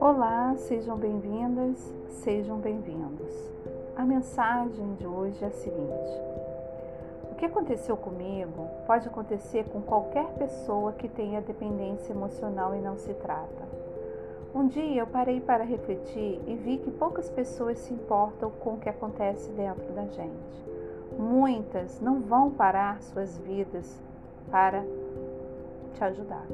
Olá, sejam bem-vindas, sejam bem-vindos. A mensagem de hoje é a seguinte: O que aconteceu comigo pode acontecer com qualquer pessoa que tenha dependência emocional e não se trata. Um dia eu parei para refletir e vi que poucas pessoas se importam com o que acontece dentro da gente. Muitas não vão parar suas vidas para te ajudar.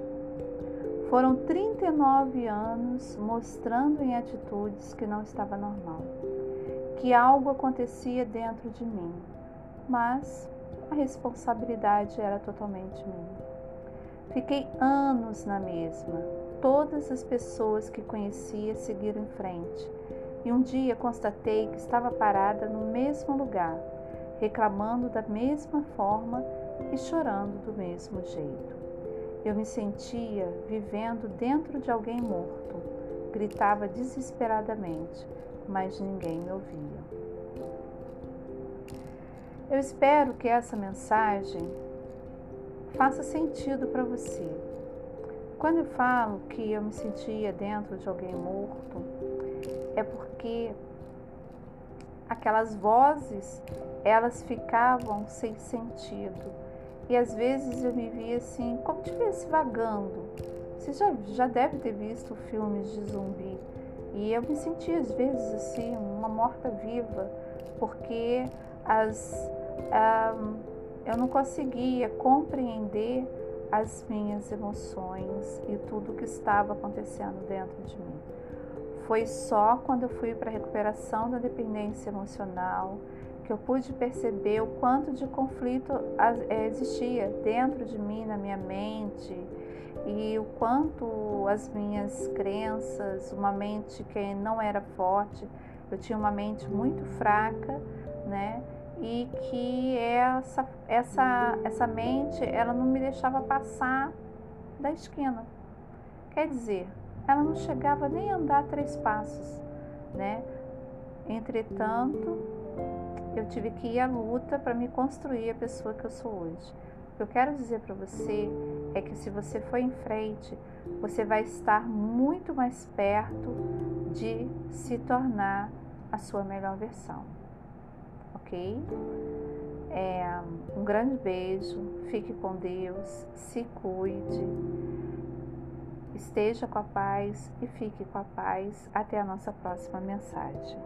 Foram 39 anos mostrando em atitudes que não estava normal, que algo acontecia dentro de mim, mas a responsabilidade era totalmente minha. Fiquei anos na mesma. Todas as pessoas que conhecia seguiram em frente. E um dia constatei que estava parada no mesmo lugar, reclamando da mesma forma e chorando do mesmo jeito. Eu me sentia vivendo dentro de alguém morto. Gritava desesperadamente, mas ninguém me ouvia. Eu espero que essa mensagem faça sentido para você. Quando eu falo que eu me sentia dentro de alguém morto, é porque aquelas vozes, elas ficavam sem sentido e às vezes eu me via assim, como se estivesse vagando. Você já, já deve ter visto filmes de zumbi. E eu me sentia às vezes assim, uma morta-viva, porque as, um, eu não conseguia compreender as minhas emoções e tudo o que estava acontecendo dentro de mim. Foi só quando eu fui para a recuperação da dependência emocional, que eu pude perceber o quanto de conflito é, existia dentro de mim, na minha mente, e o quanto as minhas crenças, uma mente que não era forte, eu tinha uma mente muito fraca, né? E que essa, essa, essa mente, ela não me deixava passar da esquina. Quer dizer, ela não chegava nem a andar três passos, né? Entretanto, eu tive que ir à luta para me construir a pessoa que eu sou hoje. O que eu quero dizer para você é que se você for em frente, você vai estar muito mais perto de se tornar a sua melhor versão. Ok? É, um grande beijo, fique com Deus, se cuide, Esteja com a paz e fique com a paz. Até a nossa próxima mensagem.